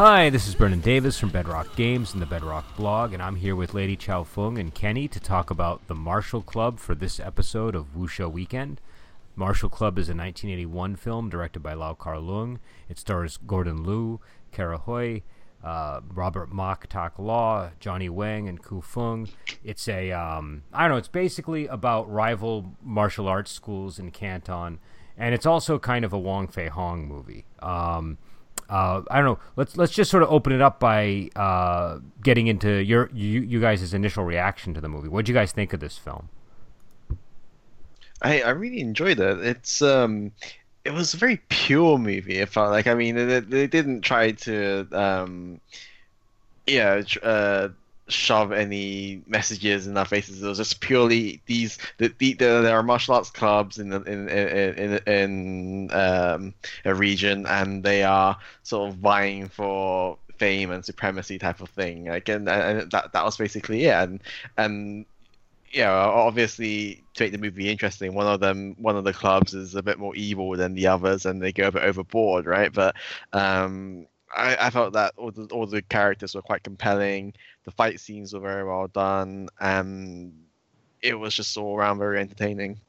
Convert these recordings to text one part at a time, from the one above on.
Hi, this is Brennan Davis from Bedrock Games and the Bedrock blog, and I'm here with Lady Chow Fung and Kenny to talk about the Martial Club for this episode of Wuxia Weekend. Martial Club is a 1981 film directed by Lau Kar Leung. It stars Gordon Liu, Kara Hui, uh, Robert Mak Tak Law, Johnny Wang, and Ku Fung. It's a, um, I don't know, it's basically about rival martial arts schools in Canton, and it's also kind of a Wong Fei Hong movie. Um, uh, I don't know. Let's let's just sort of open it up by uh, getting into your you, you guys' initial reaction to the movie. What do you guys think of this film? I, I really enjoyed it. It's um, it was a very pure movie. It felt like I mean, they, they didn't try to um, yeah, uh, shove any messages in our faces. It was just purely these. The, the, there are martial arts clubs in the, in in in, in um, a region, and they are sort of vying for fame and supremacy type of thing. Like, and, and that that was basically it. And and yeah, obviously to make the movie interesting, one of them, one of the clubs is a bit more evil than the others, and they go a bit overboard, right? But um, I, I felt that all the all the characters were quite compelling. The fight scenes were very well done, and it was just all around very entertaining.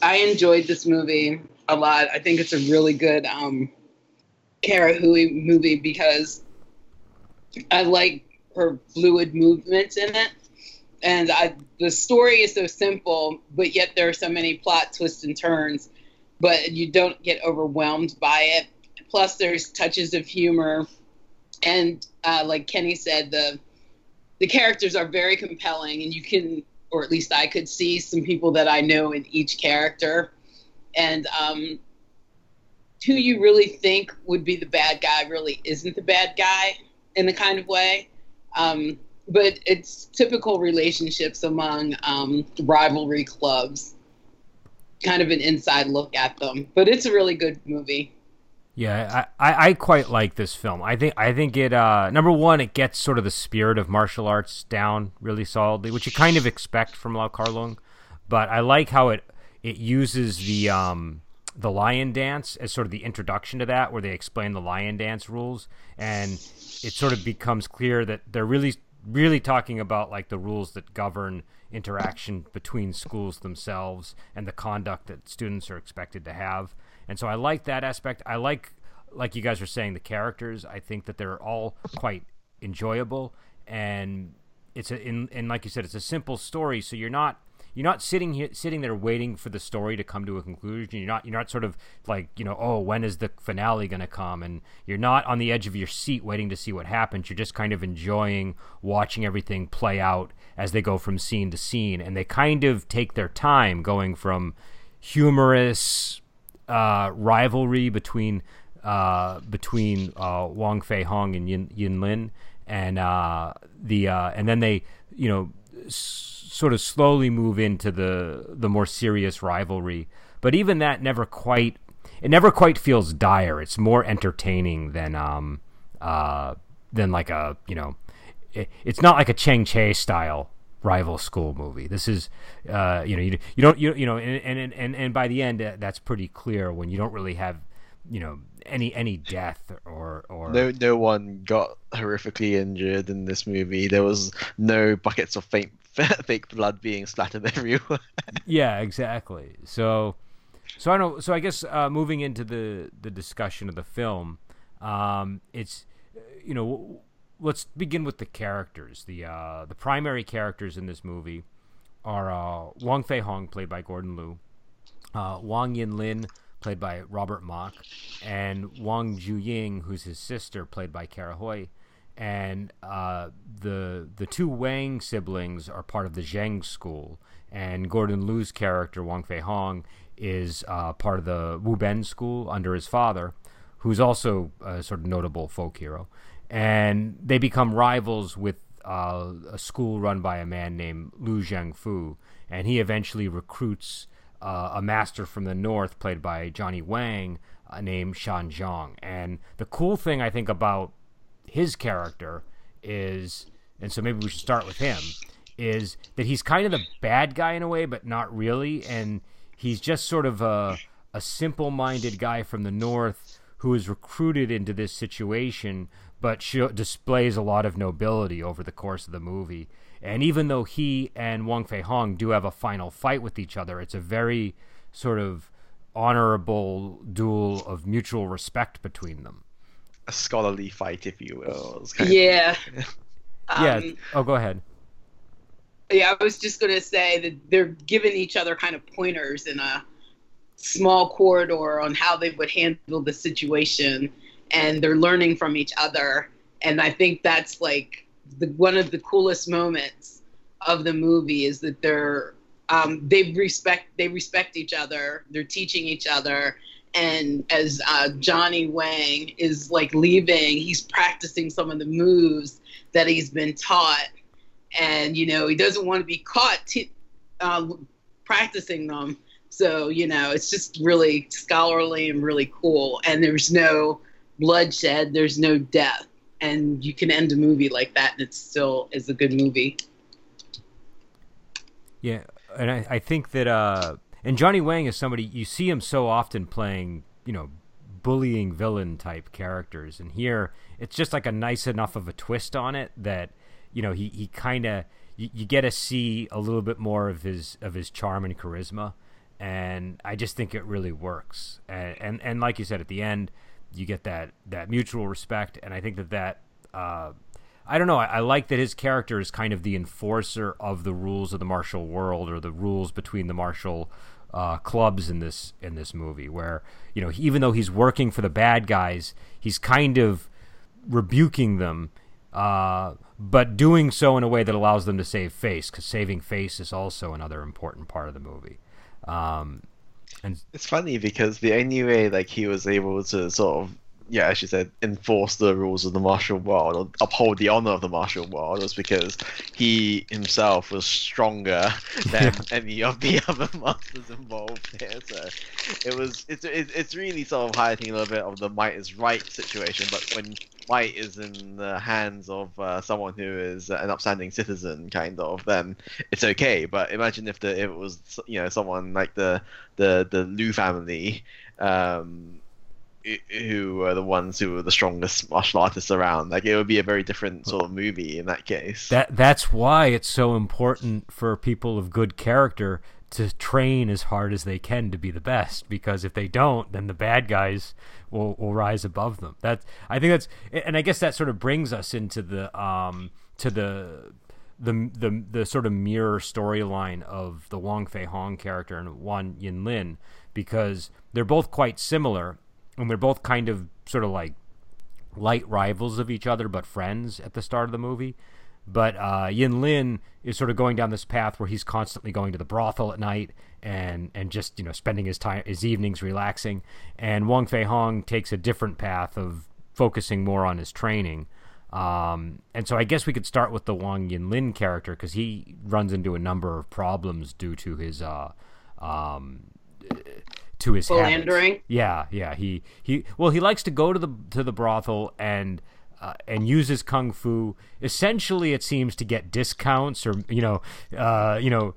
I enjoyed this movie a lot. I think it's a really good um, Kara Hui movie because I like her fluid movements in it, and I, the story is so simple, but yet there are so many plot twists and turns, but you don't get overwhelmed by it Plus, there's touches of humor, and uh, like Kenny said, the the characters are very compelling, and you can, or at least I could see some people that I know in each character, and um, who you really think would be the bad guy really isn't the bad guy in the kind of way. Um, but it's typical relationships among um, rivalry clubs, kind of an inside look at them. But it's a really good movie. Yeah, I, I, I, quite like this film. I think I think it uh, number one it gets sort of the spirit of martial arts down really solidly, which you kind of expect from Lau Kar Leung. But I like how it it uses the um, the lion dance as sort of the introduction to that, where they explain the lion dance rules, and it sort of becomes clear that they're really really talking about like the rules that govern interaction between schools themselves and the conduct that students are expected to have and so I like that aspect. I like, like you guys were saying, the characters. I think that they're all quite enjoyable, and it's a, in, and like you said, it's a simple story. So you're not you're not sitting here sitting there waiting for the story to come to a conclusion you're not you're not sort of like you know oh when is the finale going to come and you're not on the edge of your seat waiting to see what happens you're just kind of enjoying watching everything play out as they go from scene to scene and they kind of take their time going from humorous uh, rivalry between uh, between uh, Wong Fei Hong and Yin, Yin Lin, and uh, the uh, and then they you know s- sort of slowly move into the the more serious rivalry. But even that never quite it never quite feels dire. It's more entertaining than um uh than like a you know it, it's not like a Chang Cheh style rival school movie. This is, uh, you know, you, you don't, you, you know, and, and, and, and by the end, uh, that's pretty clear when you don't really have, you know, any, any death or, or. No, no one got horrifically injured in this movie. There was no buckets of fake, fake blood being splattered everywhere. yeah, exactly. So, so I know. So I guess, uh, moving into the, the discussion of the film, um, it's, you know, let's begin with the characters. The uh, the primary characters in this movie are uh, Wong Fei Hong, played by Gordon Liu, uh, Wang Yin Lin, played by Robert Mak, and Wang Ju Ying, who's his sister, played by Kara Hui. And uh, the the two Wang siblings are part of the Zheng school, and Gordon Liu's character Wang Fei Hong is uh, part of the Wu Ben school under his father, who's also a sort of notable folk hero and they become rivals with uh, a school run by a man named Lu Zhengfu, and he eventually recruits uh, a master from the north, played by Johnny Wang, uh, named Shan Zhang. And the cool thing I think about his character is, and so maybe we should start with him, is that he's kind of the bad guy in a way, but not really, and he's just sort of a a simple-minded guy from the north who is recruited into this situation, but sh- displays a lot of nobility over the course of the movie. And even though he and Wong Fei Hong do have a final fight with each other, it's a very sort of honorable duel of mutual respect between them. A scholarly fight, if you will. It's kind of- Yeah. yeah. Um, Oh, go ahead. yeah, I was just gonna say that they're giving each other kind of pointers in a small corridor on how they would handle the situation, and they're learning from each other. And I think that's like the, one of the coolest moments of the movie is that they're um, they respect they respect each other. They're teaching each other. And as uh, Johnny Wang is like leaving, he's practicing some of the moves that he's been taught and you know he doesn't want to be caught t- uh, practicing them so you know it's just really scholarly and really cool and there's no bloodshed there's no death. And you can end a movie like that and it still is a good movie. Yeah, and I, I think that uh, and Johnny Wang is somebody you see him so often playing, you know, bullying villain type characters, and here it's just like a nice enough of a twist on it that you know he he kind of you, you get to see a little bit more of his of his charm and charisma, and I just think it really works, and and, and like you said at the end, you get that that mutual respect, and I think that that. Uh, I don't know. I, I, like that his character is kind of the enforcer of the rules of the martial world or the rules between the martial uh, clubs in this in this movie. Where you know, even though he's working for the bad guys, he's kind of rebuking them, uh, but doing so in a way that allows them to save face. Because saving face is also another important part of the movie. Um, and It's funny because the only way like he was able to sort of yeah, as you said, enforce the rules of the martial world or uphold the honor of the martial world was because he himself was stronger than any of the other masters involved here. So it was it's it's it's really sort of highlighting a little bit of the might is right situation. But when might is in the hands of uh, someone who is an upstanding citizen, kind of, then it's okay. But imagine if the if it was you know someone like the the the Liu family. Um, who are the ones who are the strongest martial artists around. Like it would be a very different sort of movie in that case. That that's why it's so important for people of good character to train as hard as they can to be the best because if they don't then the bad guys will, will rise above them that i think that's and i guess that sort of brings us into the um to the the the, the sort of mirror storyline of the wong fei hong character and wan yin lin because they're both quite similar and they're both kind of sort of like light rivals of each other but friends at the start of the movie but uh, Yin Lin is sort of going down this path where he's constantly going to the brothel at night and and just you know spending his time his evenings relaxing. And Wong Fei Hong takes a different path of focusing more on his training. Um, and so I guess we could start with the Wang Yin Lin character because he runs into a number of problems due to his uh, um, to his Philandering? habits. Yeah, yeah. He he. Well, he likes to go to the to the brothel and uh, and uses kung fu. Essentially, it seems to get discounts, or you know, uh, you know,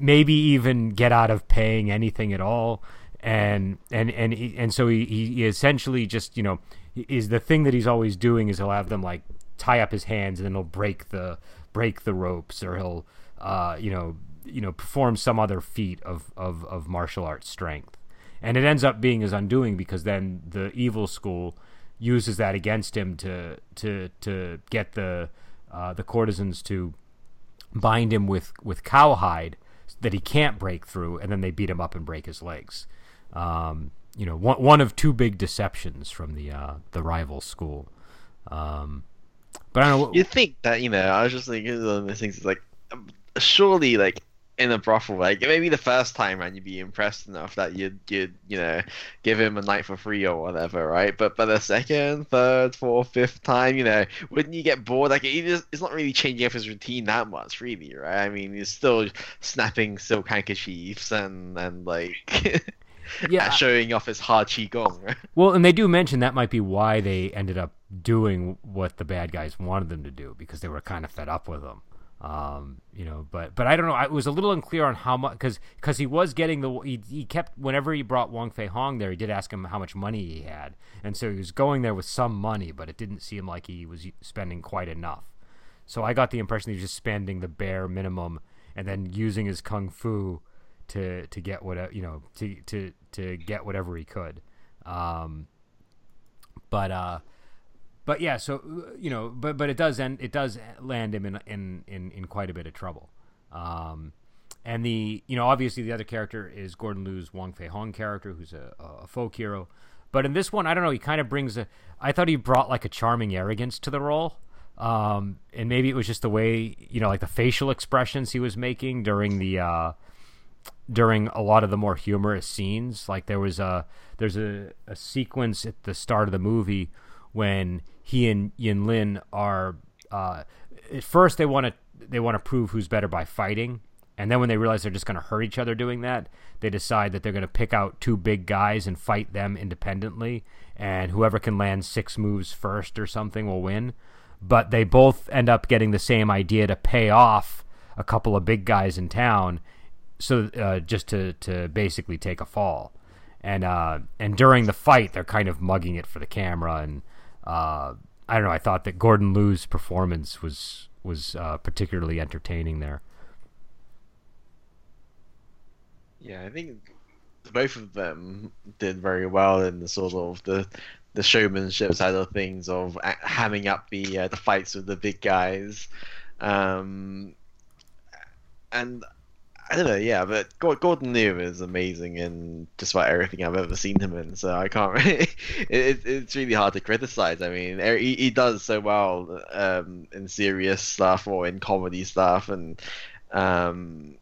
maybe even get out of paying anything at all. And and and he, and so he, he essentially just you know is the thing that he's always doing is he'll have them like tie up his hands and then he'll break the break the ropes or he'll uh, you know you know perform some other feat of, of, of martial arts strength and it ends up being his undoing because then the evil school uses that against him to to to get the uh, the courtesans to bind him with with cowhide that he can't break through, and then they beat him up and break his legs. Um, you know, one one of two big deceptions from the uh, the rival school. Um, but I don't know. You think that you know? I was just thinking of things like, um, surely like in a brothel, like maybe the first time around you'd be impressed enough that you'd you'd you know give him a night for free or whatever, right? But by the second, third, fourth, fifth time, you know, wouldn't you get bored? Like he just, it's not really changing up his routine that much, really, right? I mean, he's still snapping silk handkerchiefs and and like. Yeah. showing off his hard qigong. Right? Well, and they do mention that might be why they ended up doing what the bad guys wanted them to do because they were kind of fed up with him. Um, you know, but but I don't know. I was a little unclear on how much because because he was getting the he, he kept whenever he brought Wong Fei Hong there, he did ask him how much money he had, and so he was going there with some money, but it didn't seem like he was spending quite enough. So I got the impression he was just spending the bare minimum and then using his kung fu to to get what you know to to to get whatever he could. Um, but uh, but yeah, so you know, but but it does end. It does land him in in in, in quite a bit of trouble. Um, and the you know obviously the other character is Gordon Liu's Wong Fei Hong character, who's a, a folk hero. But in this one, I don't know. He kind of brings a. I thought he brought like a charming arrogance to the role. Um, and maybe it was just the way you know, like the facial expressions he was making during the uh, during a lot of the more humorous scenes. Like there was a there's a, a sequence at the start of the movie when he and Yin Lin are uh, at first they want to they want to prove who's better by fighting, and then when they realize they're just going to hurt each other doing that, they decide that they're going to pick out two big guys and fight them independently, and whoever can land six moves first or something will win. But they both end up getting the same idea to pay off a couple of big guys in town, so uh, just to to basically take a fall, and uh, and during the fight they're kind of mugging it for the camera and uh, I don't know. I thought that Gordon Liu's performance was was uh, particularly entertaining there. Yeah, I think both of them did very well in the sort of the the showmanship side of things of hamming up the uh, the fights with the big guys, um, and I don't know, yeah, but Gordon Liu is amazing in just about everything I've ever seen him in, so I can't really. it, it's really hard to criticize. I mean, he, he does so well um, in serious stuff or in comedy stuff, and um,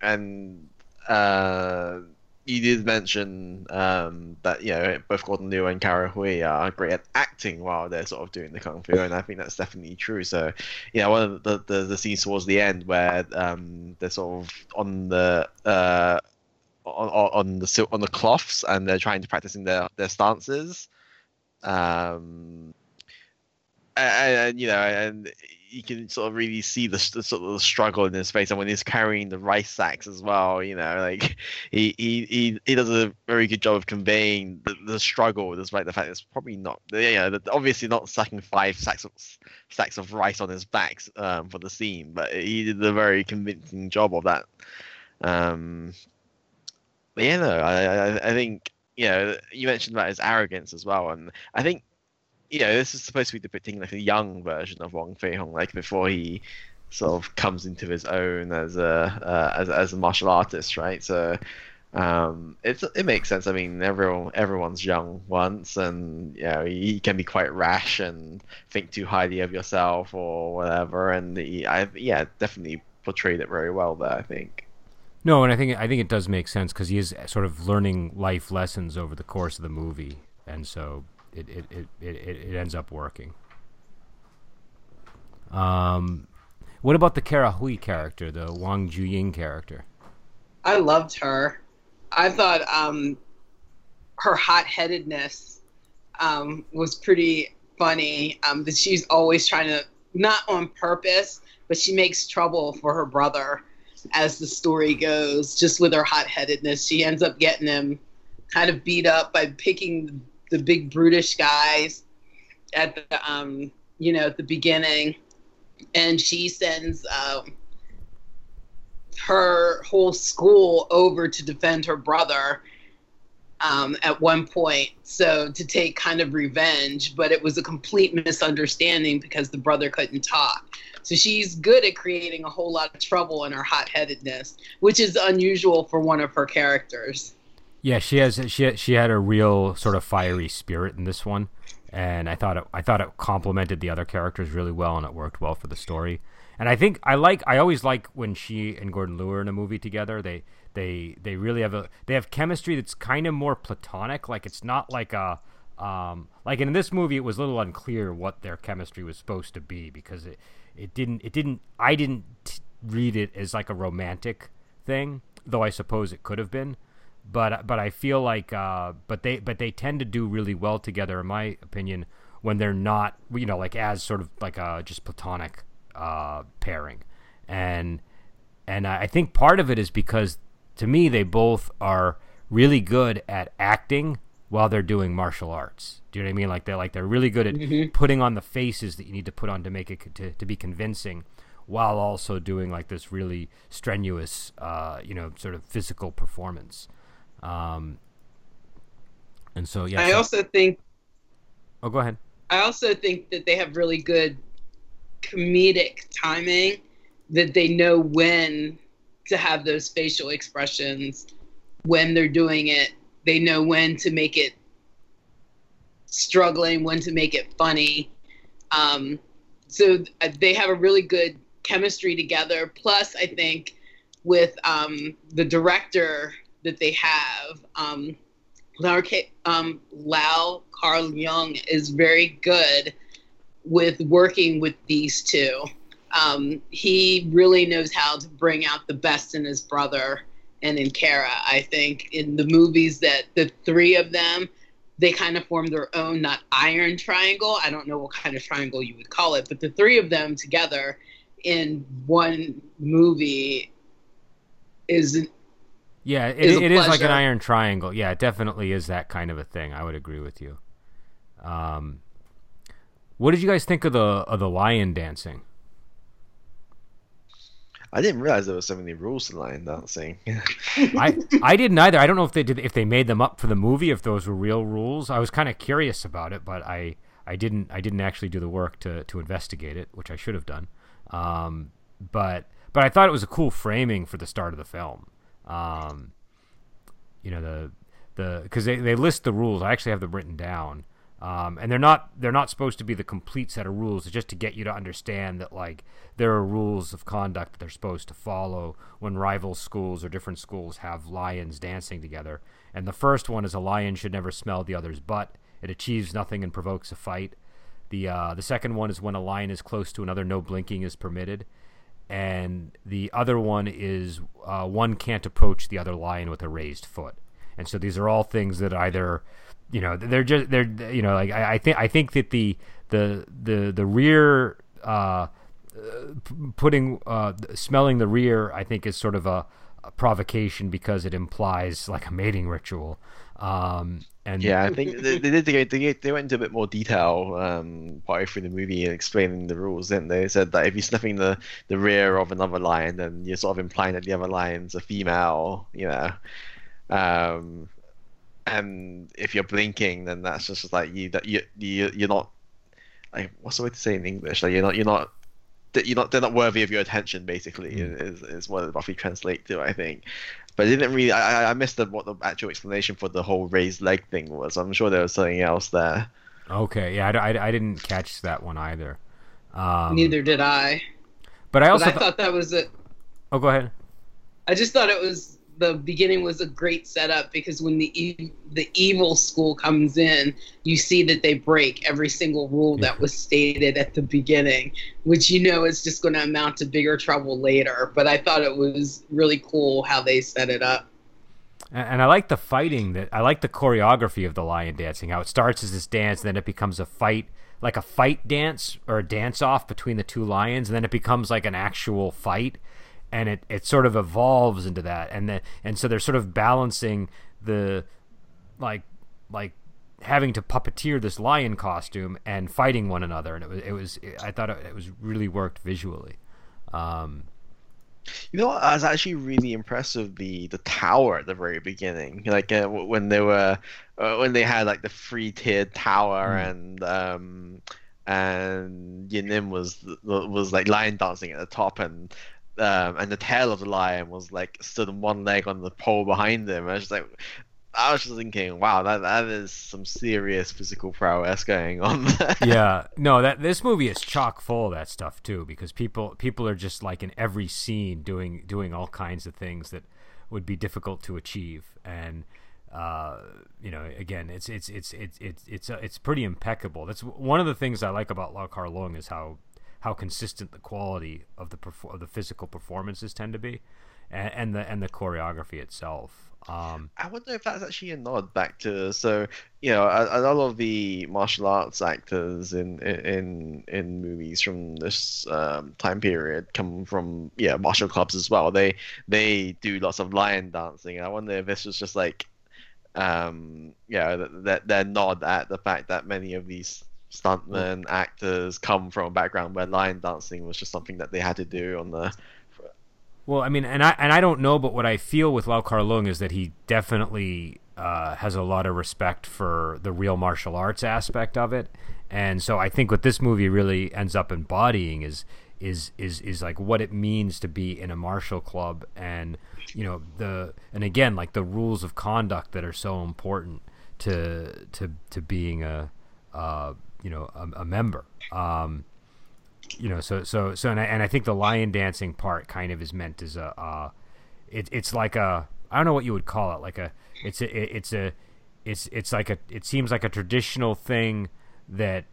and uh, you did mention um, that you know both Gordon Liu and Kara Hui are great at acting while they're sort of doing the kung fu, and I think that's definitely true. So, yeah, one of the the, the scenes towards the end where um, they're sort of on the uh, on, on the on the cloths and they're trying to practice in their their stances. Um, and, you know, and you can sort of really see the, the, sort of the struggle in his face, and when he's carrying the rice sacks as well, you know, like he he he, he does a very good job of conveying the, the struggle, despite the fact that it's probably not, you know, obviously not sacking five sacks of sacks of rice on his back um, for the scene, but he did a very convincing job of that. Um, but yeah, no, I, I I think you know you mentioned about his arrogance as well, and I think you know, this is supposed to be depicting like a young version of Wong Fei Hong, like before he sort of comes into his own as a uh, as, as a martial artist, right? So um, it's it makes sense. I mean, everyone everyone's young once, and you know, you can be quite rash and think too highly of yourself or whatever. And he, I yeah, definitely portrayed it very well there. I think. No, and I think I think it does make sense because he is sort of learning life lessons over the course of the movie, and so it it, it, it, ends up working. Um, what about the Kara Hui character, the Wang Juying character? I loved her. I thought um, her hot headedness um, was pretty funny. Um, that she's always trying to, not on purpose, but she makes trouble for her brother as the story goes. Just with her hot headedness, she ends up getting him kind of beat up by picking the big brutish guys at the um, you know at the beginning, and she sends um, her whole school over to defend her brother. Um, at one point, so to take kind of revenge, but it was a complete misunderstanding because the brother couldn't talk. So she's good at creating a whole lot of trouble in her hot headedness, which is unusual for one of her characters. Yeah, she has she she had a real sort of fiery spirit in this one, and I thought it I thought it complemented the other characters really well, and it worked well for the story. And I think I like I always like when she and Gordon Liu are in a movie together. They they they really have a they have chemistry that's kind of more platonic. Like it's not like a um, like in this movie, it was a little unclear what their chemistry was supposed to be because it it didn't it didn't I didn't read it as like a romantic thing, though I suppose it could have been but but I feel like uh, but they but they tend to do really well together in my opinion when they're not you know like as sort of like a just platonic uh, pairing and and I think part of it is because to me they both are really good at acting while they're doing martial arts. Do you know what I mean? Like they're like they're really good at mm-hmm. putting on the faces that you need to put on to make it to, to be convincing, while also doing like this really strenuous, uh, you know, sort of physical performance. Um, and so yeah, I so, also think. Oh, go ahead. I also think that they have really good comedic timing. That they know when to have those facial expressions when they're doing it. They know when to make it struggling, when to make it funny. Um, so uh, they have a really good chemistry together. Plus, I think with um, the director that they have, um, Lau, um, Lau Kar Leung is very good with working with these two. Um, he really knows how to bring out the best in his brother and in Kara. I think in the movies that the three of them, they kind of form their own, not iron triangle. I don't know what kind of triangle you would call it, but the three of them together in one movie is yeah, it is, it is like an iron triangle. Yeah, it definitely is that kind of a thing. I would agree with you. Um, what did you guys think of the of the lion dancing? I didn't realize there was so many rules to lion dancing. I I didn't either. I don't know if they did if they made them up for the movie, if those were real rules. I was kind of curious about it, but I I didn't I didn't actually do the work to to investigate it, which I should have done. Um, but but I thought it was a cool framing for the start of the film. Um, you know the the because they, they list the rules. I actually have them written down. Um, and they're not they're not supposed to be the complete set of rules. It's just to get you to understand that like there are rules of conduct that they're supposed to follow when rival schools or different schools have lions dancing together. And the first one is a lion should never smell the other's butt. It achieves nothing and provokes a fight. The uh, the second one is when a lion is close to another, no blinking is permitted. And the other one is uh, one can't approach the other lion with a raised foot. And so these are all things that either you know they're just they're you know like I, I think I think that the the the the rear uh, putting uh, smelling the rear I think is sort of a, a provocation because it implies like a mating ritual. Um, and yeah, I think they, did they, they, went into a bit more detail um, partway through the movie and explaining the rules. Didn't they? they said that if you're sniffing the, the rear of another lion, then you're sort of implying that the other lion's a female. You know, um, and if you're blinking, then that's just like you that you you you're not like what's the way to say in English? Like you're not you're not you're not they're not worthy of your attention. Basically, mm. is is what it roughly translate to. I think. But it didn't really. I I missed the, what the actual explanation for the whole raised leg thing was. I'm sure there was something else there. Okay, yeah, I, I, I didn't catch that one either. Um, Neither did I. But I also but I th- thought that was it. Oh, go ahead. I just thought it was the beginning was a great setup because when the e- the evil school comes in, you see that they break every single rule that was stated at the beginning, which you know is just going to amount to bigger trouble later. But I thought it was really cool how they set it up. And I like the fighting that I like the choreography of the lion dancing. How it starts as this dance, then it becomes a fight, like a fight dance or a dance off between the two lions, and then it becomes like an actual fight and it, it sort of evolves into that. And then and so they're sort of balancing the like like having to puppeteer this lion costume and fighting one another. And it was it was I thought it, it was really worked visually. Um, you know, I was actually really impressed with the the tower at the very beginning, like uh, when they were uh, when they had like the three tiered tower mm. and um and Yin Lin was was like lion dancing at the top and um, and the tail of the lion was like stood on one leg on the pole behind him. I was like, I was just thinking, wow, that that is some serious physical prowess going on. There. Yeah, no, that this movie is chock full of that stuff too, because people people are just like in every scene doing doing all kinds of things that would be difficult to achieve, and uh, you know, again, it's it's it's it's it's it's uh, it's pretty impeccable. That's one of the things I like about Lau Kar Leung is how how consistent the quality of the perfor- of the physical performances tend to be, and, and the and the choreography itself. Um, I wonder if that's actually a nod back to so you know a, a lot of the martial arts actors in in in movies from this um, time period come from yeah martial clubs as well. They they do lots of lion dancing. I wonder if this was just like um yeah that that their nod at the fact that many of these stuntmen actors come from a background where lion dancing was just something that they had to do on the well, I mean, and I and I don't know, but what I feel with Lau Kar Leung is that he definitely uh, has a lot of respect for the real martial arts aspect of it, and so I think what this movie really ends up embodying is is is is like what it means to be in a martial club, and you know the and again like the rules of conduct that are so important to to to being a uh, you know a, a member. Um, you know, so so so, and I, and I think the lion dancing part kind of is meant as a, uh, it, it's like a, I don't know what you would call it, like a, it's a, it, it's a, it's it's like a, it seems like a traditional thing that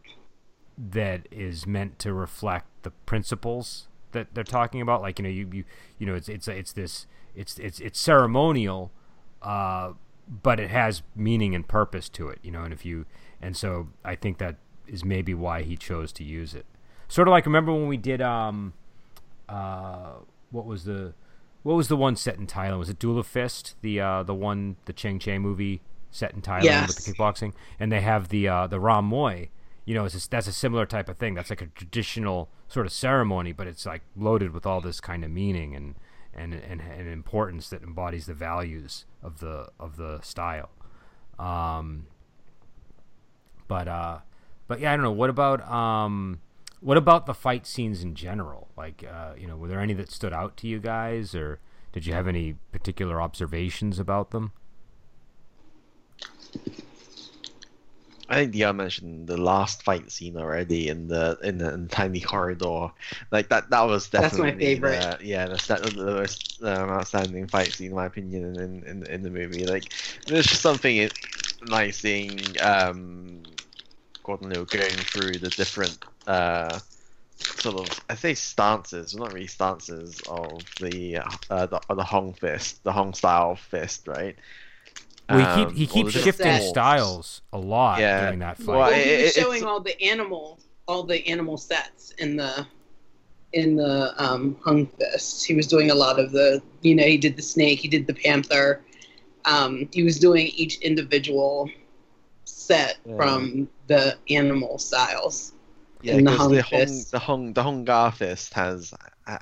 that is meant to reflect the principles that they're talking about. Like you know, you you you know, it's it's it's this, it's it's it's ceremonial, uh, but it has meaning and purpose to it. You know, and if you, and so I think that is maybe why he chose to use it sort of like remember when we did um uh what was the what was the one set in Thailand? Was it Duel of Fist? The uh the one the Chang Cheh movie set in Thailand Yes. with the kickboxing, and they have the uh the Ram Muay. You know, it's just, that's a similar type of thing. That's like a traditional sort of ceremony, but it's like loaded with all this kind of meaning and and and, and importance that embodies the values of the of the style. Um, but uh, but yeah, I don't know. What about um, what about the fight scenes in general? Like, uh, you know, were there any that stood out to you guys, or did you have any particular observations about them? I think Dia mentioned the last fight scene already in the in the, in the tiny corridor. Like that that was definitely That's my favorite. The, yeah, the, sta- the most um, outstanding fight scene in my opinion in in, in the movie. Like there's just something it- nice seeing um, Gordon Liu going through the different uh, sort of I say stances, well, not really stances of the uh, the, of the Hong fist, the Hong style fist, right? Well, he, Um, keep, he all keeps shifting different styles a lot Yeah. during that fight. Well, Well, it- he was showing all the animal, all the animal sets in the in the um, Hung Fist. He was doing a lot of the, you know, he did the snake, he did the panther. Um, he was doing each individual set Yeah. from the animal styles. Yeah, the because Hung the Hong, the Hong, the Hung Gar fist has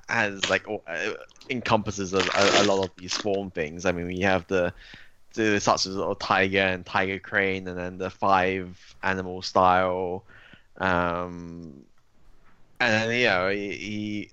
has like uh, encompasses a, a, lot of these form things. I mean, we have the the sorts of little tiger and tiger crane, and then the five animal style, um, and then you know he, he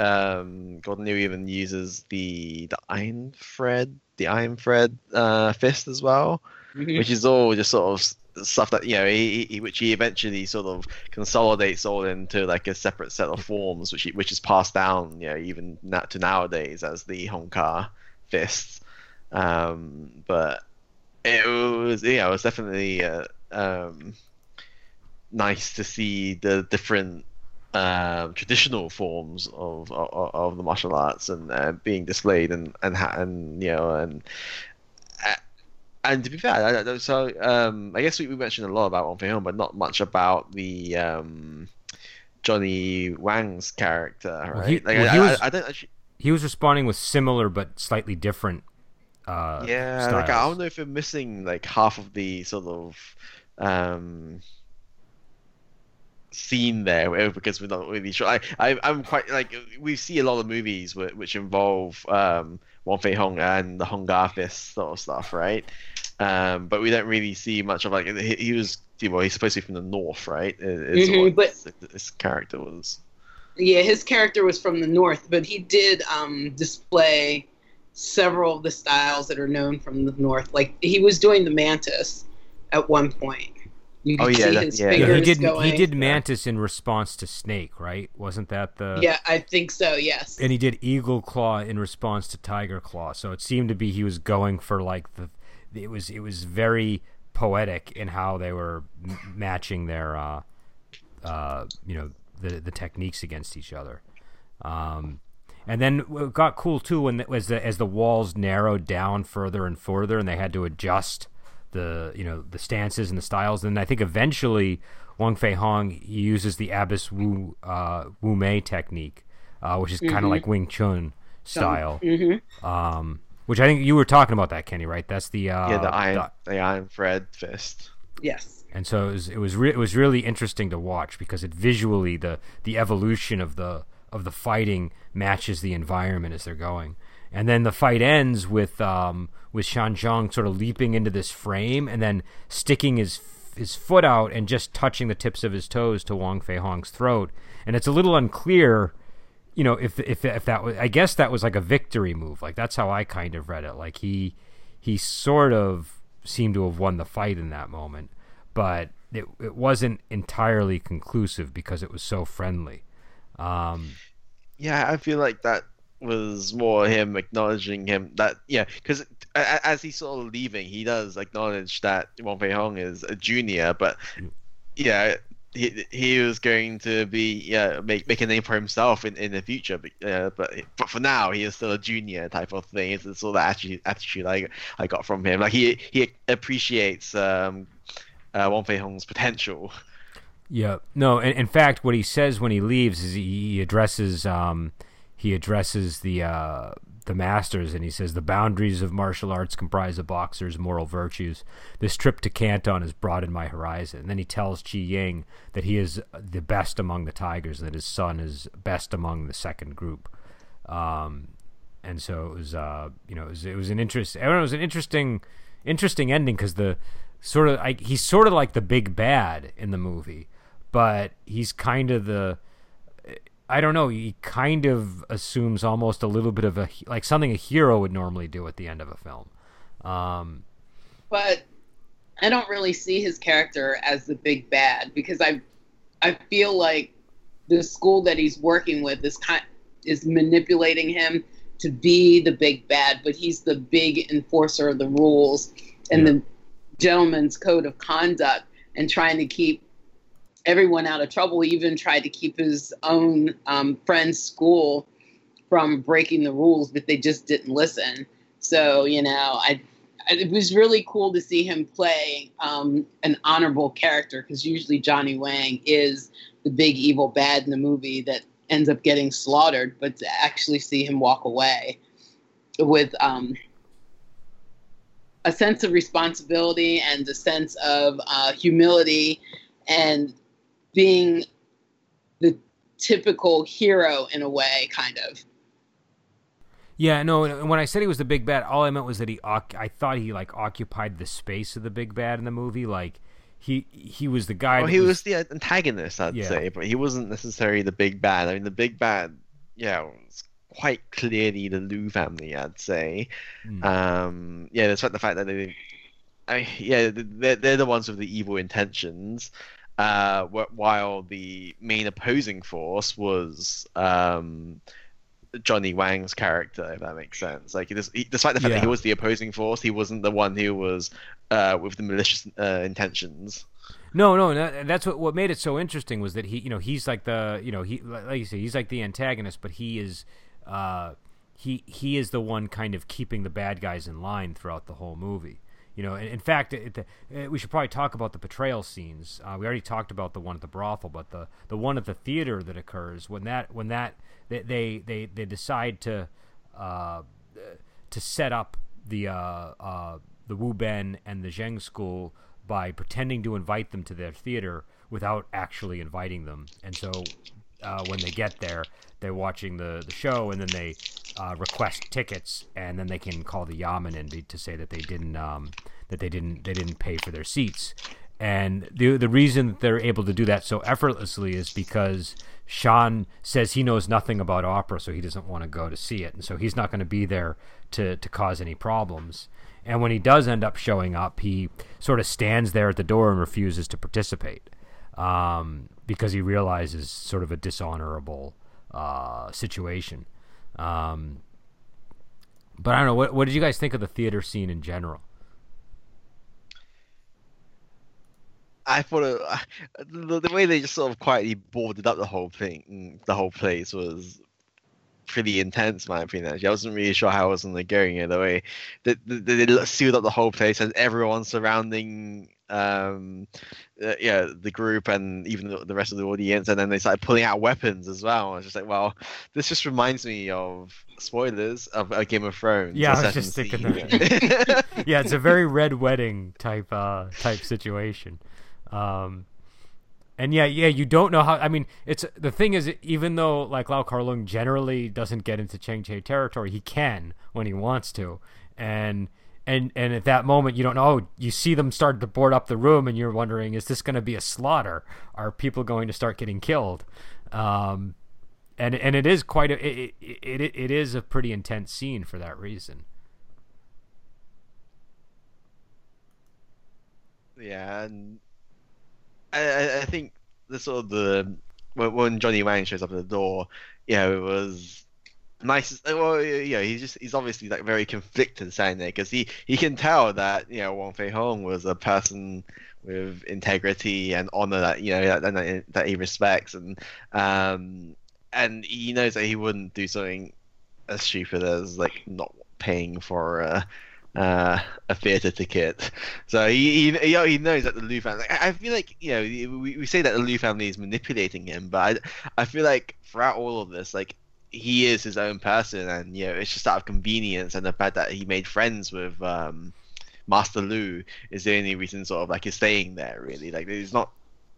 um, Gordon Liu even uses the the iron thread, the iron thread uh, fist as well which is all just sort of stuff that you know he, he which he eventually sort of consolidates all into like a separate set of forms which he, which is passed down you know even na- to nowadays as the Hung Gar fists. Um but it was yeah it was definitely uh, um nice to see the different um, traditional forms of, of of the martial arts and uh, being displayed and and ha- and you know and and to be fair, I, I, so um, I guess we, we mentioned a lot about Fei Hung, but not much about the um, Johnny Wang's character, right? Well, he- like, well, I, he was- I, I don't actually. he was responding with similar but slightly different. Uh, Yeah, like I don't know if we're missing like half of the sort of um, scene there because we're not really sure. I, I I'm quite like we see a lot of movies which, which involve um, Wong Fei Hong and the Hung Gar fist sort of stuff, right? Um, but we don't really see much of like he, he was. Well, he's supposed to be from the north, right? Is Mhm, what but- this character was. Yeah, his character was from the north, but he did um, display several of the styles that are known from the north. Like he was doing the mantis at one point. You Oh, yeah, see that- his yeah. Yeah, fingers he did. going. He did Mantis in response to Snake, right? Wasn't that the? Yeah, I think so. Yes. And he did Eagle Claw in response to Tiger Claw. So it seemed to be he was going for like the. It was it was very poetic in how they were m- matching their, uh, uh, you know, the the techniques against each other. Um, And then it got cool too when the, as the as the walls narrowed down further and further, and they had to adjust the you know the stances and the styles. And I think eventually Wong Fei Hong uses the Abbess Wu uh, Wu Mei technique, uh, which is kind of Mhm. like Wing Chun style. hmm Um, which I think you were talking about that, Kenny, right? That's the uh, yeah, the iron, the- the iron thread fist. Yes. and so it was it was, re- it was really interesting to watch because it visually the the evolution of the of the fighting matches the environment as they're going. And then the fight ends with um, with Shan Zhang sort of leaping into this frame and then sticking his his foot out and just touching the tips of his toes to Wang Fei Hong's throat. And it's a little unclear, you know, if if if that was I guess that was like a victory move. Like that's how I kind of read it. Like he he sort of seemed to have won the fight in that moment, but it it wasn't entirely conclusive because it was so friendly. Um, Yeah, I feel like that was more him acknowledging him that yeah, because as he's sort of leaving, he does acknowledge that Wong Fei Hong is a junior, but Mm. yeah, he he was going to be yeah make make a name for himself in, in the future, but uh, but but for now he is still a junior type of thing. It's sort of attitude attitude I I got from him. Like he he appreciates um uh, Wong Fei Hong's potential. Yeah, no. In, in fact, what he says when he leaves is he, he addresses um, he addresses the uh, the masters, and he says the boundaries of martial arts comprise a boxer's moral virtues. This trip to Canton has broadened my horizon. And then he tells Chi Ying that he is the best among the tigers, and that his son is best among the second group. Um, and so it was, uh, you know, it was, it was an interest. It was an interesting, interesting ending because the sort of I, he's sort of like the big bad in the movie, but he's kind of the I don't know. He kind of assumes almost a little bit of a like something a hero would normally do at the end of a film. Um, but I don't really see his character as the big bad because I I feel like the school that he's working with is kind is manipulating him to be the big bad, but he's the big enforcer of the rules and Yeah. the gentleman's code of conduct and trying to keep everyone out of trouble. He even tried to keep his own um, friend's school from breaking the rules, but they just didn't listen. So you know, I it was really cool to see him play um, an honorable character because usually Johnny Wang is the big evil bad in the movie that ends up getting slaughtered, but to actually see him walk away with um, a sense of responsibility and a sense of uh, humility and being the typical hero in a way, kind of. yeah, no. When I said he was the big bad, all I meant was that he. I thought he like occupied the space of the big bad in the movie. Like he he was the guy. Well, he was the antagonist, I'd Yeah. say, but he wasn't necessarily the big bad. I mean, the big bad, yeah, was quite clearly the Liu family, I'd say. Mm. Um, yeah, despite the fact that they, I, yeah, they're, they're the ones with the evil intentions. Uh, while the main opposing force was um, Johnny Wang's character, if that makes sense. Like, he, despite the fact that he was the opposing force, he wasn't the one who was uh, with the malicious uh, intentions. No, no, that, that's what what made it so interesting was that he, you know, he's like the, you know, he like you say, he's like the antagonist, but he is, uh, he he is the one kind of keeping the bad guys in line throughout the whole movie. You know, in, in fact, it, it, uh, we should probably talk about the betrayal scenes. Uh, we already talked about the one at the brothel, but the the one at the theater that occurs when that when that they they they, they decide to uh, to set up the uh, uh, the Wu Ben and the Zheng school by pretending to invite them to their theater without actually inviting them. And so uh, when they get there, they're watching the, the show, and then they uh, request tickets, and then they can call the yamen in be, to say that they didn't um, that they didn't they didn't pay for their seats. And the the reason that they're able to do that so effortlessly is because Sean says he knows nothing about opera, so he doesn't want to go to see it, and so he's not going to be there to to cause any problems. And when he does end up showing up, he sort of stands there at the door and refuses to participate um, because he realizes sort of a dishonorable uh, situation. Um, but I don't know. What, what did you guys think of the theater scene in general? I thought it, the, the way they just sort of quietly boarded up the whole thing, the whole place was pretty intense, in my opinion. Actually. I wasn't really sure how it was going to go either way. They, they, they sealed up the whole place and everyone surrounding um uh, yeah the group and even the, the, rest of the audience and then they started pulling out weapons as well. I was just like well this just reminds me of spoilers of a game of thrones yeah i was just thinking that. Yeah it's a very red wedding type uh type situation. Um and yeah, yeah, you don't know how. I mean, it's the thing is, even though like Lau Kar-leung generally doesn't get into Chang Cheh territory, he can when he wants to, and and and at that moment you don't know. Oh, you see them start to board up the room, and you're wondering, is this going to be a slaughter? Are people going to start getting killed? Um, and and it is quite a it, it, it, it is a pretty intense scene for that reason. Yeah, and I, I think the sort of the when Johnny Wang shows up at the door, know, it was nice. Well, yeah, he's just he's obviously like very conflicted saying there because he he can tell that you know Wong Fei Hung was a person with integrity and honor that you know that that, that he respects and um and he knows that he wouldn't do something as stupid as like not paying for uh, uh, a theater ticket. So he, he he knows that the Liu family. I feel like you know we, we say that the Liu family is manipulating him, but I I feel like throughout all of this, like he is his own person, and you know it's just out of convenience and the fact that he made friends with um, Master Lu is the only reason sort of like he's staying there. Really, like it's not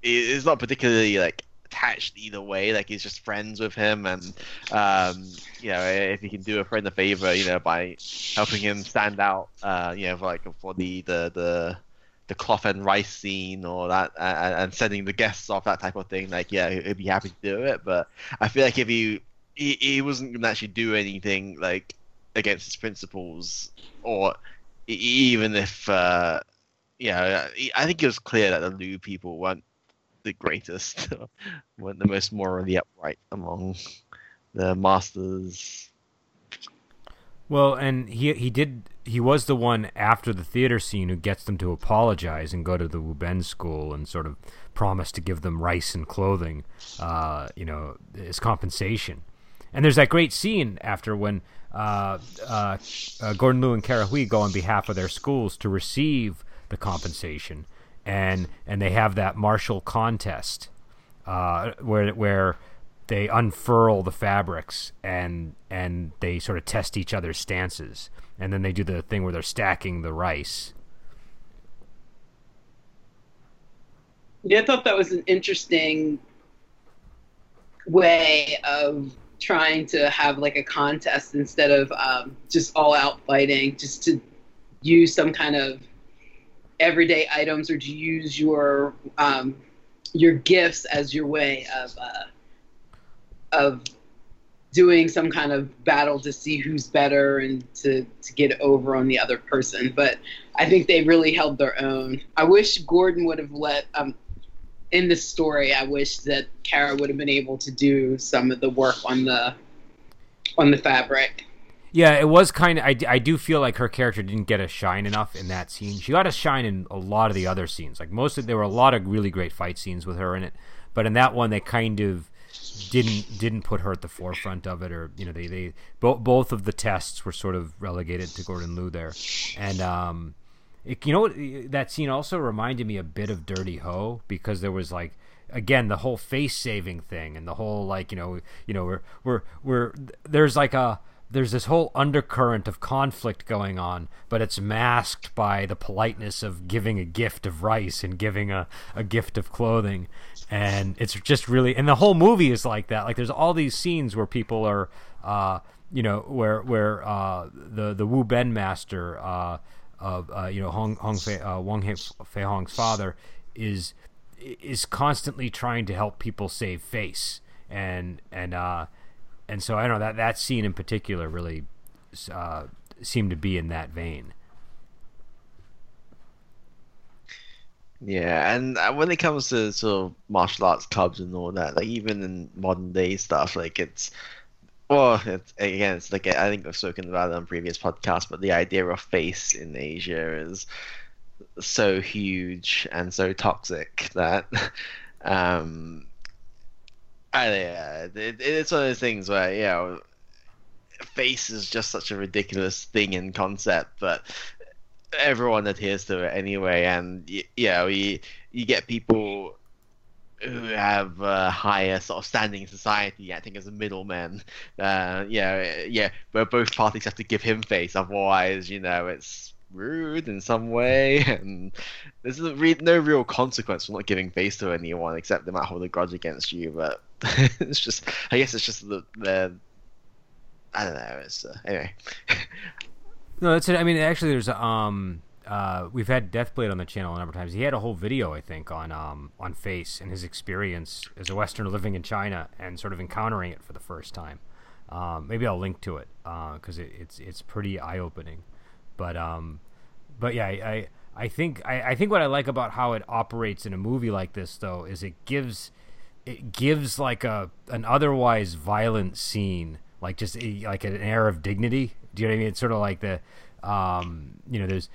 it's not particularly like attached either way. Like he's just friends with him, and um, you know, if he can do a friend a favor, you know, by helping him stand out, uh, you know, for like for the the the the cloth and rice scene or that and, and sending the guests off that type of thing like yeah he'd be happy to do it but i feel like if he he, he wasn't going to actually do anything like against his principles or even if uh yeah i think it was clear that the Liu people weren't the greatest, one the most morally upright among the masters. Well, and he he did he was the one after the theater scene who gets them to apologize and go to the Wuben school and sort of promise to give them rice and clothing, uh, you know, as compensation. And there's that great scene after when uh, uh, uh Gordon Liu and Kara Hui go on behalf of their schools to receive the compensation. And and they have that martial contest uh, where where they unfurl the fabrics and and they sort of test each other's stances. And then they do the thing where they're stacking the rice. Yeah i thought that was an interesting way of trying to have like a contest instead of um, just all out fighting just to use some kind of everyday items or to use your um, your gifts as your way of uh, of doing some kind of battle to see who's better and to, to get over on the other person. But I think they really held their own. I wish Gordon would have let um, in the story. I wish that Kara would have been able to do some of the work on the on the fabric. Yeah, it was kind of. I, I do feel like her character didn't get a shine enough in that scene. She got a shine in a lot of the other scenes. Like mostly, there were a lot of really great fight scenes with her in it, but in that one they kind of didn't didn't put her at the forefront of it, or you know they they both both of the tests were sort of relegated to Gordon Liu there, and um, it, you know that scene also reminded me a bit of Dirty Ho because there was like again the whole face saving thing and the whole like you know you know we're we're we're there's like a there's this whole undercurrent of conflict going on, but it's masked by the politeness of giving a gift of rice and giving a, a gift of clothing. And it's just really, and the whole movie is like that. Like there's all these scenes where people are, uh, you know, where where uh, the the Wu Ben master uh, of uh, you know Hong Hong Fei, uh, Wong Fei Hung's father is is constantly trying to help people save face and and uh and so I don't know that that scene in particular really uh, seemed to be in that vein. Yeah, and uh, when it comes to sort of martial arts clubs and all that, like even in modern day stuff, like it's well, it's, again, it's like I think I've spoken about it on previous podcasts, but the idea of face in Asia is so huge and so toxic that um, I, yeah, it, it's one of those things where you know face is just such a ridiculous thing in concept, but everyone adheres to it anyway, and y- yeah, you you get people who have a higher sort of standing in society acting as a middleman. Uh, yeah, yeah, where both parties have to give him face, otherwise, you know, it's rude in some way, and there's re- no real consequence for not giving face to anyone except they might hold a grudge against you. But it's just, I guess it's just the, the I don't know. It's uh, anyway. no, that's it. I mean, actually, there's um. Uh, we've had Deathblade on the channel a number of times. He had a whole video, I think, on um, on face and his experience as a Westerner living in China and sort of encountering it for the first time. Um, maybe I'll link to it because uh, it, it's it's pretty eye opening. But um, but yeah, I, I, think I, I think what I like about how it operates in a movie like this though is it gives it gives like a an otherwise violent scene like just a, like an air of dignity. Do you know what I mean? It's sort of like the um, you know there's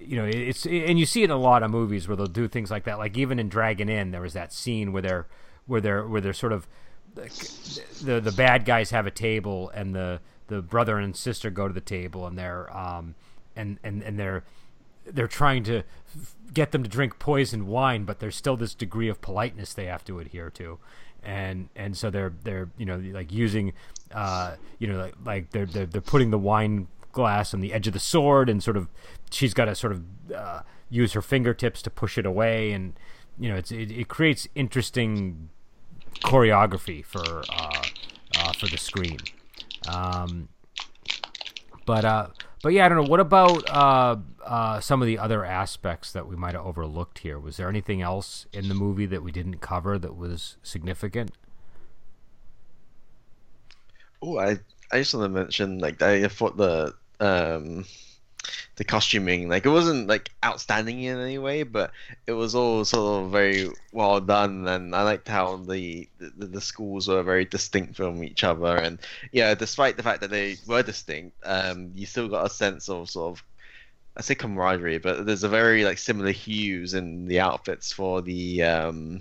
you know it's and you see it in a lot of movies where they'll do things like that. Like even in Dragon Inn, there was that scene where they're where they're where they're sort of the the bad guys have a table and the the brother and sister go to the table and they're um, and and and they're they're trying to get them to drink poison wine, but there's still this degree of politeness they have to adhere to, and and so they're they're you know like using uh, you know like like they're, they're they're putting the wine glass on the edge of the sword and sort of she's got to sort of uh, use her fingertips to push it away and you know it's it, it creates interesting choreography for uh, uh, for the screen. Um, but uh, but yeah, I don't know. What about uh, uh, some of the other aspects that we might have overlooked here? Was there anything else in the movie that we didn't cover that was significant? Oh, I I just want to mention like I thought the um the costuming. Like it wasn't like outstanding in any way, but it was all sort of very well done. And I liked how the the, the schools were very distinct from each other. And yeah, despite the fact that they were distinct, um, you still got a sense of sort of I say camaraderie, but there's a very like similar hues in the outfits for the um,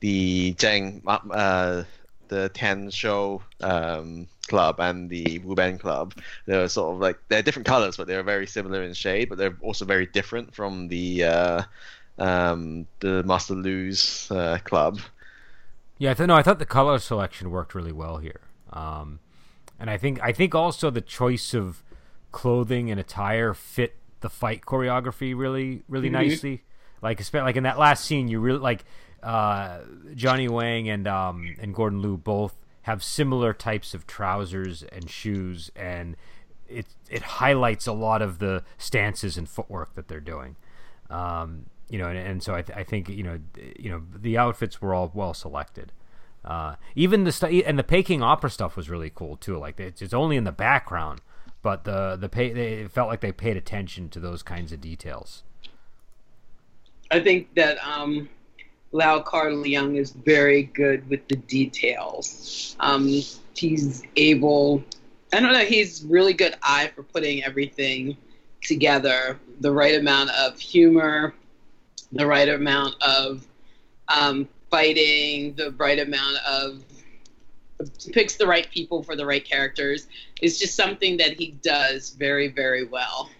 the Zheng uh, the Ten Show um, Club and the Wuben Club. They're sort of like they're different colors, but they're very similar in shade. But they're also very different from the uh, um, the Master Lu's uh, club. Yeah, I th- no, I thought the color selection worked really well here, um, and I think I think also the choice of clothing and attire fit the fight choreography really really mm-hmm. nicely. Like, like in that last scene, you really like uh, Johnny Wang and um, and Gordon Liu both have similar types of trousers and shoes, and it it highlights a lot of the stances and footwork that they're doing. Um, you know, and, and so I, th- I, think you know, you know, the outfits were all well selected. Uh, even the and the Peking opera stuff was really cool too. Like it's, it's only in the background, but the the pay they felt like they paid attention to those kinds of details. I think that um, Lau Kar-leung is very good with the details. Um, he's able, I don't know, he's really good eye for putting everything together. The right amount of humor, the right amount of um, fighting, the right amount of picks the right people for the right characters. It's just something that he does very, very well.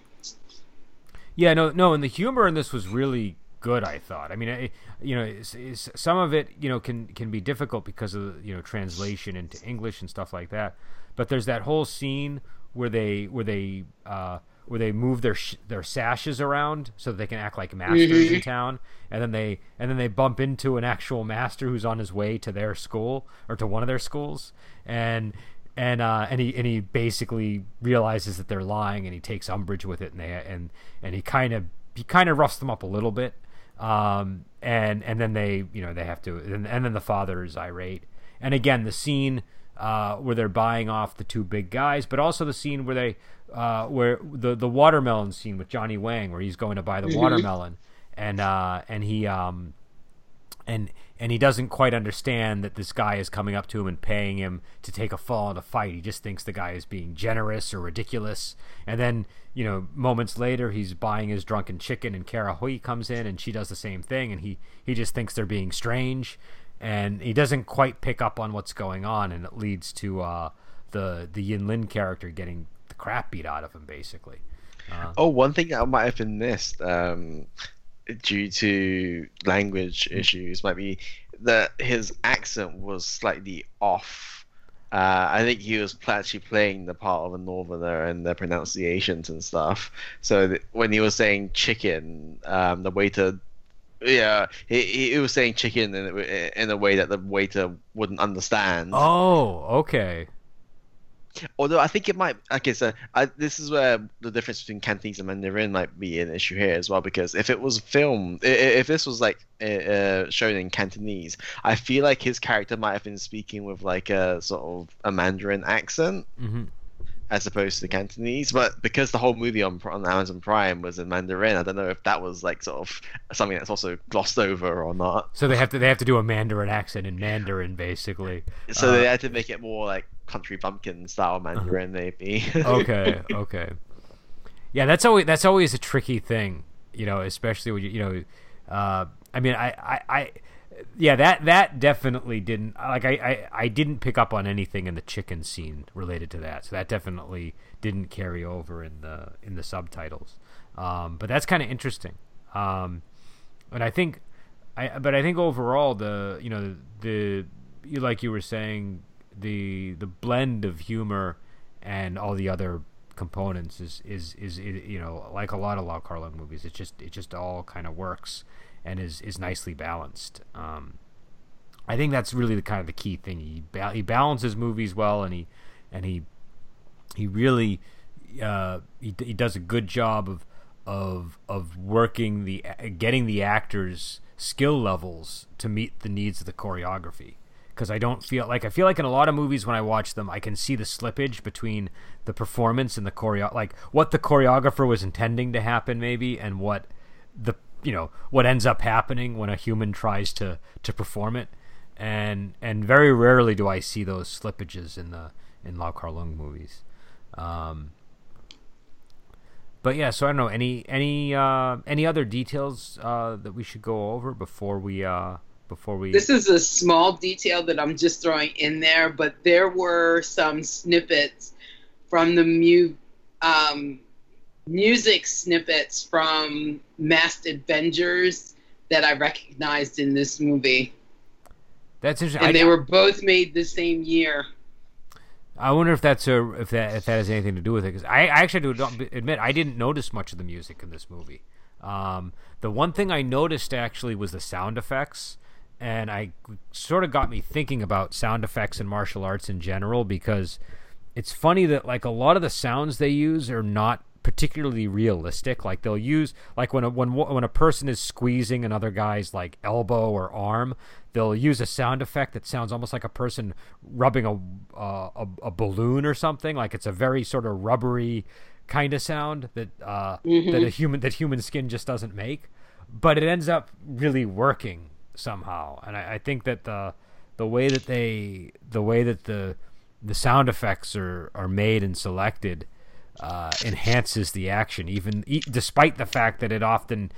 Yeah, no, no, and the humor in this was really good. I thought. I mean, I, you know, it's, it's, some of it, you know, can can be difficult because of you know translation into English and stuff like that. But there's that whole scene where they where they uh, where they move their sh- their sashes around so that they can act like masters mm-hmm. in town, and then they and then they bump into an actual master who's on his way to their school or to one of their schools, and and uh, and he and he basically realizes that they're lying, and he takes umbrage with it, and they and and he kind of he kind of roughs them up a little bit, um, and and then they you know they have to and, and then the father is irate and again the scene uh, where they're buying off the two big guys but also the scene where they uh, where the the watermelon scene with Johnny Wang where he's going to buy the mm-hmm. watermelon and uh, and he um and and he doesn't quite understand that this guy is coming up to him and paying him to take a fall in a fight. He just thinks the guy is being generous or ridiculous. And then, you know, moments later, he's buying his drunken chicken, and Kara Hui comes in, and she does the same thing, and he he just thinks they're being strange, and he doesn't quite pick up on what's going on, and it leads to uh, the the Yin Lin character getting the crap beat out of him, basically. Uh, Oh, one thing that might have missed um, due to language issues might be that his accent was slightly off. Uh, I think he was actually playing the part of a northerner and the pronunciations and stuff. So th- when he was saying chicken, um, the waiter, yeah, he, he was saying chicken in, in a way that the waiter wouldn't understand. oh, okay. Although I think it might. Okay, so I, this is where the difference between Cantonese and Mandarin might be an issue here as well. Because if it was filmed, if this was like uh, shown in Cantonese, I feel like his character might have been speaking with like a sort of a Mandarin accent hmm as opposed to the Cantonese. But because the whole movie on on Amazon Prime was in Mandarin, I don't know if that was like sort of something that's also glossed over or not. So they have to they have to do a Mandarin accent in Mandarin, basically. So Uh, they had to make it more like country bumpkin style Mandarin, maybe. okay, okay. Yeah, that's always that's always a tricky thing, you know, especially when you you know, uh, I mean, I, I, I, yeah, that that definitely didn't like I, I I didn't pick up on anything in the chicken scene related to that, so that definitely didn't carry over in the in the subtitles. Um, but that's kind of interesting, um, and I think, I but I think overall the you know the you like you were saying the the blend of humor and all the other components is is is, is you know like a lot of Lau Kar-leung movies it just it just all kind of works and is is nicely balanced. Um, I think that's really the kind of the key thing. He ba- he balances movies well and he and he he really uh, he, he does a good job of of of working the getting the actors skill levels to meet the needs of the choreography because I don't feel like I feel like in a lot of movies when I watch them I can see the slippage between the performance and the choreo like what the choreographer was intending to happen maybe and what the you know what ends up happening when a human tries to to perform it. And and very rarely do I see those slippages in the in Lau Kar-leung movies. Um but yeah so I don't know any any uh any other details uh that we should go over before we uh before we This is a small detail that I'm just throwing in there, but there were some snippets from the mu- um, music snippets from Masked Avengers that I recognized in this movie, that's interesting and I, they were both made the same year. I wonder if that's a if that if that has anything to do with it because I, I actually do admit I didn't notice much of the music in this movie. Um, the one thing I noticed actually was the sound effects, and I sort of got me thinking about sound effects in martial arts in general because it's funny that like a lot of the sounds they use are not particularly realistic. Like they'll use like when a, when when a person is squeezing another guy's like elbow or arm, they'll use a sound effect that sounds almost like a person rubbing a uh, a, a balloon or something. Like it's a very sort of rubbery kind of sound that uh, that a human that human skin just doesn't make. But it ends up really working somehow, and I, I think that the the way that they the way that the the sound effects are are made and selected uh, enhances the action, even e- despite the fact that it often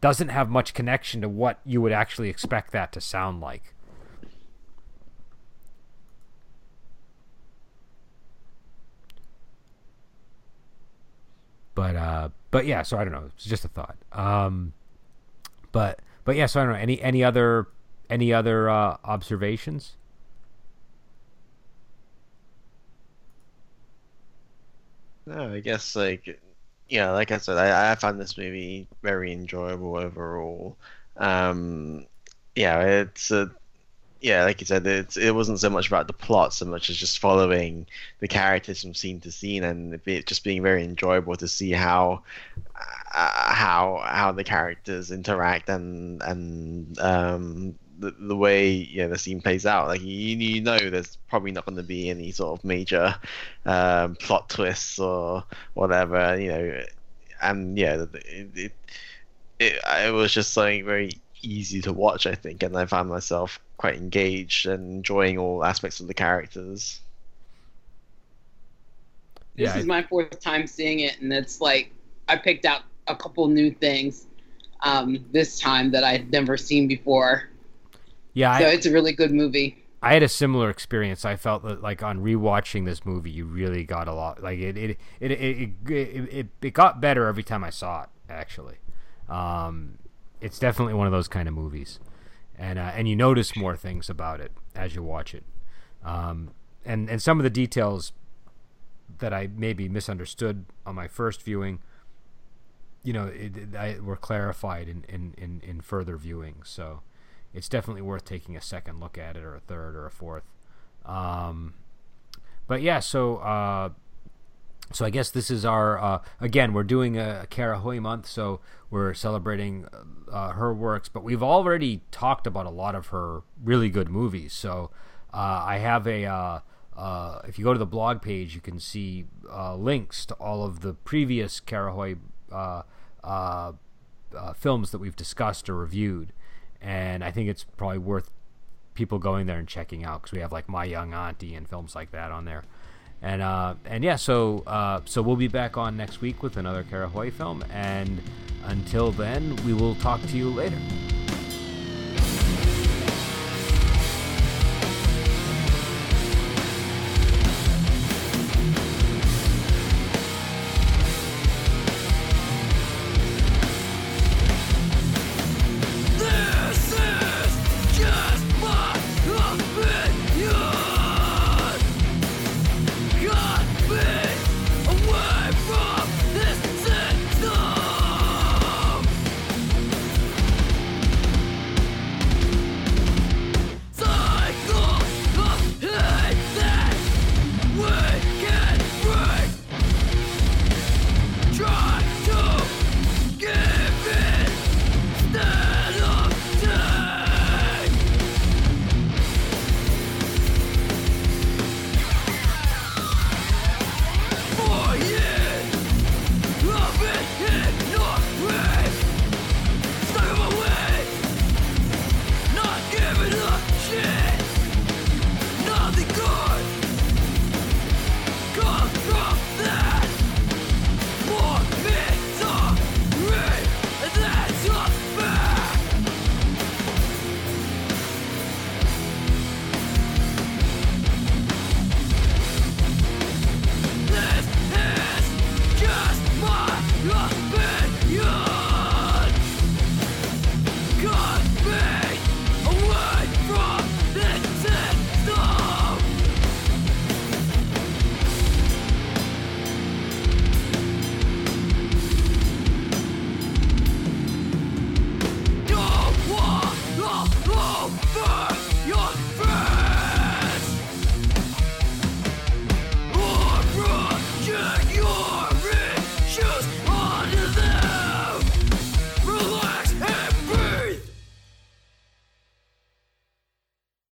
doesn't have much connection to what you would actually expect that to sound like. But uh, but yeah, so I don't know. It's just a thought. Um, but but yeah, so I don't know. Any any other any other uh, observations? No, I guess like yeah, like I said, I, I found this movie very enjoyable overall. Um, yeah, it's a yeah, like you said, it wasn't so much about the plot so much as just following the characters from scene to scene and it just being very enjoyable to see how uh, how how the characters interact and and um the, the way yeah the scene plays out. Like you you know there's probably not going to be any sort of major um, plot twists or whatever, you know, and yeah, it it, it, it was just something very easy to watch, I think, and I found myself quite engaged and enjoying all aspects of the characters. This Yeah, is I- my fourth time seeing it, and it's like I picked out a couple new things um, this time that I'd never seen before. Yeah, So I, it's a really good movie. I had a similar experience. I felt that like on rewatching this movie, you really got a lot. Like it, it, it, it, it, it, it got better every time I saw it. Actually, um, it's definitely one of those kind of movies, and uh, and you notice more things about it as you watch it, um, and and some of the details that I maybe misunderstood on my first viewing, you know, it, it, I, were clarified in, in, in, in further viewing. So it's definitely worth taking a second look at it, or a third, or a fourth. Um, but yeah, so uh, so I guess this is our uh, again we're doing a, Kara Hui month, so we're celebrating uh, her works. But we've already talked about a lot of her really good movies. So uh, I have a uh, uh, if you go to the blog page, you can see uh, links to all of the previous Kara Hui films that we've discussed or reviewed and I think it's probably worth people going there and checking out because we have like My Young Auntie and films like that on there. And uh, and yeah, so uh, so we'll be back on next week with another Kara Hui film, and until then, we will talk to you later.